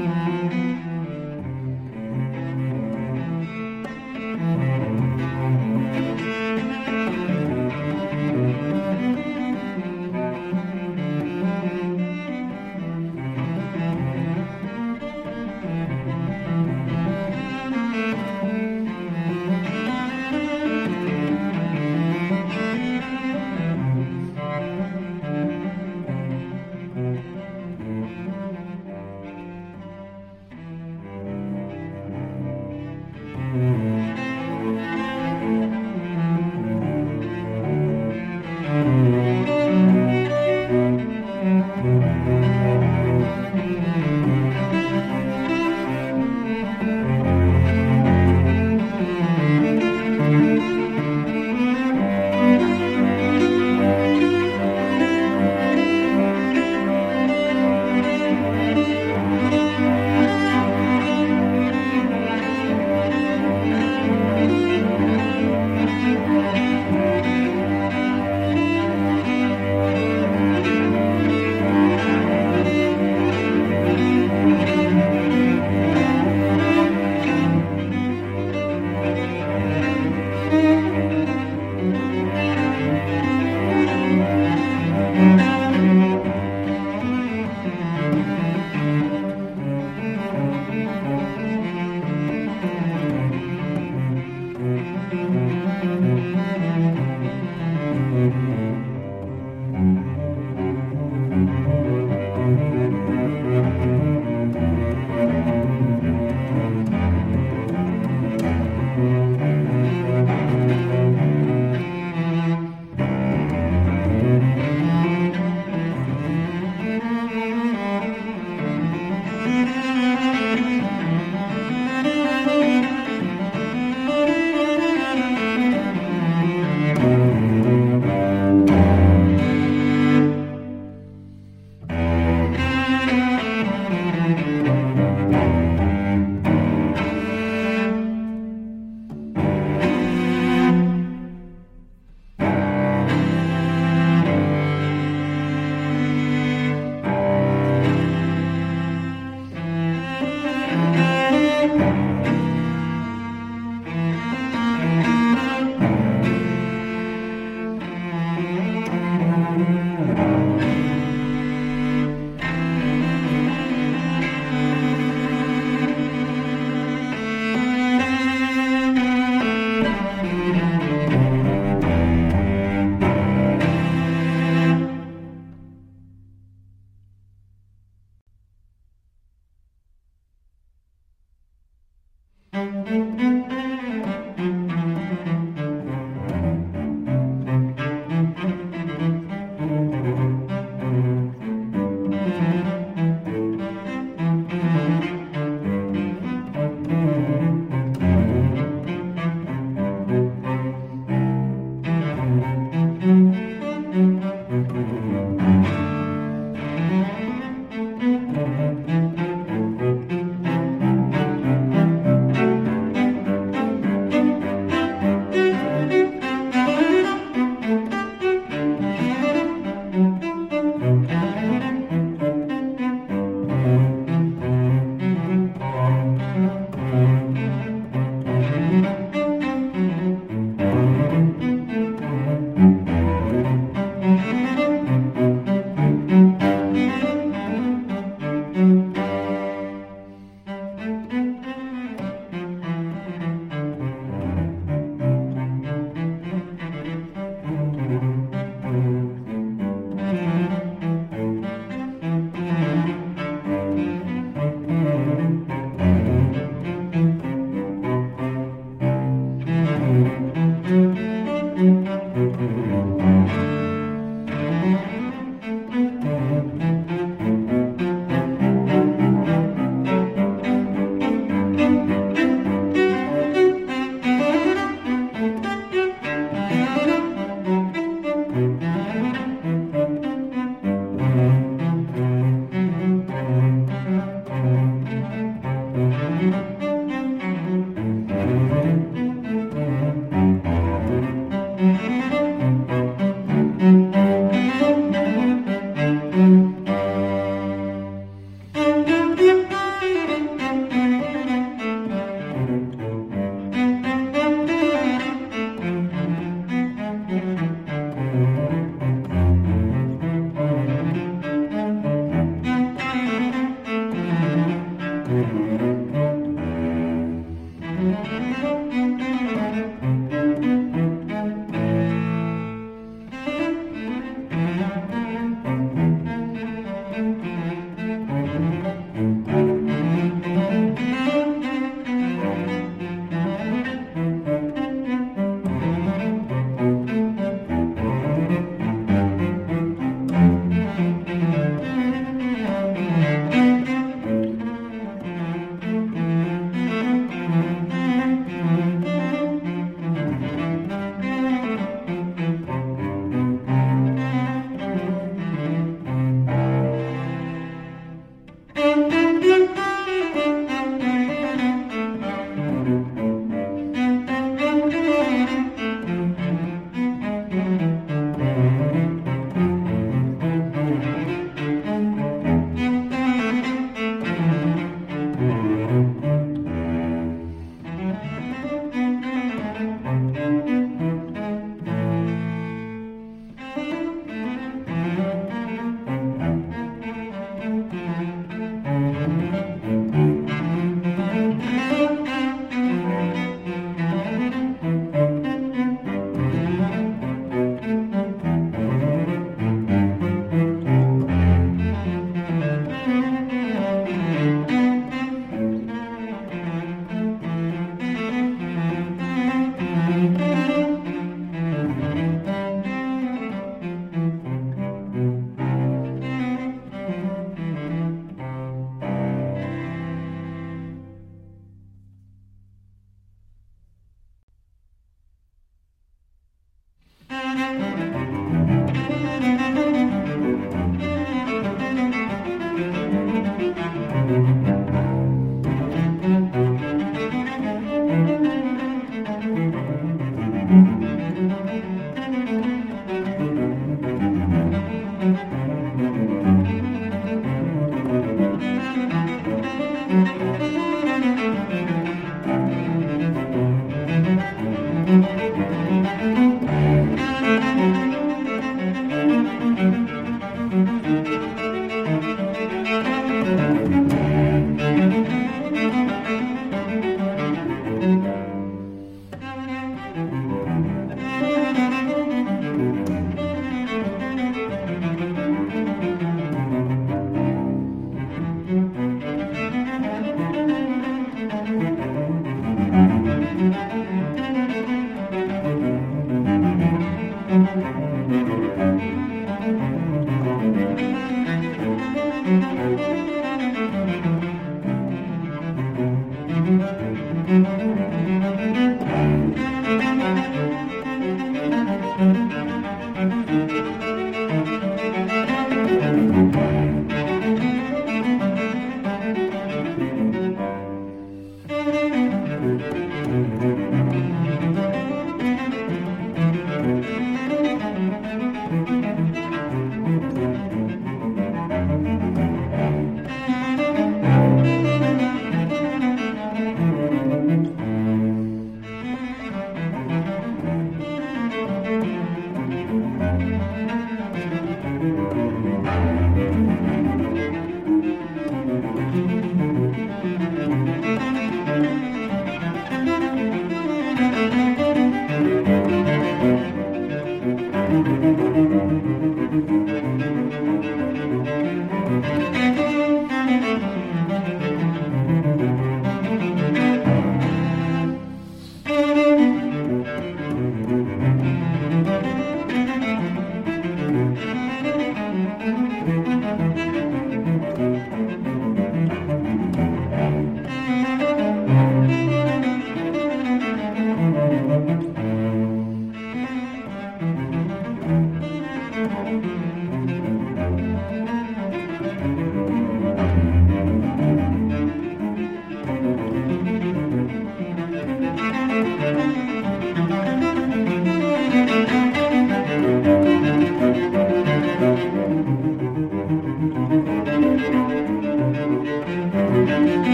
Música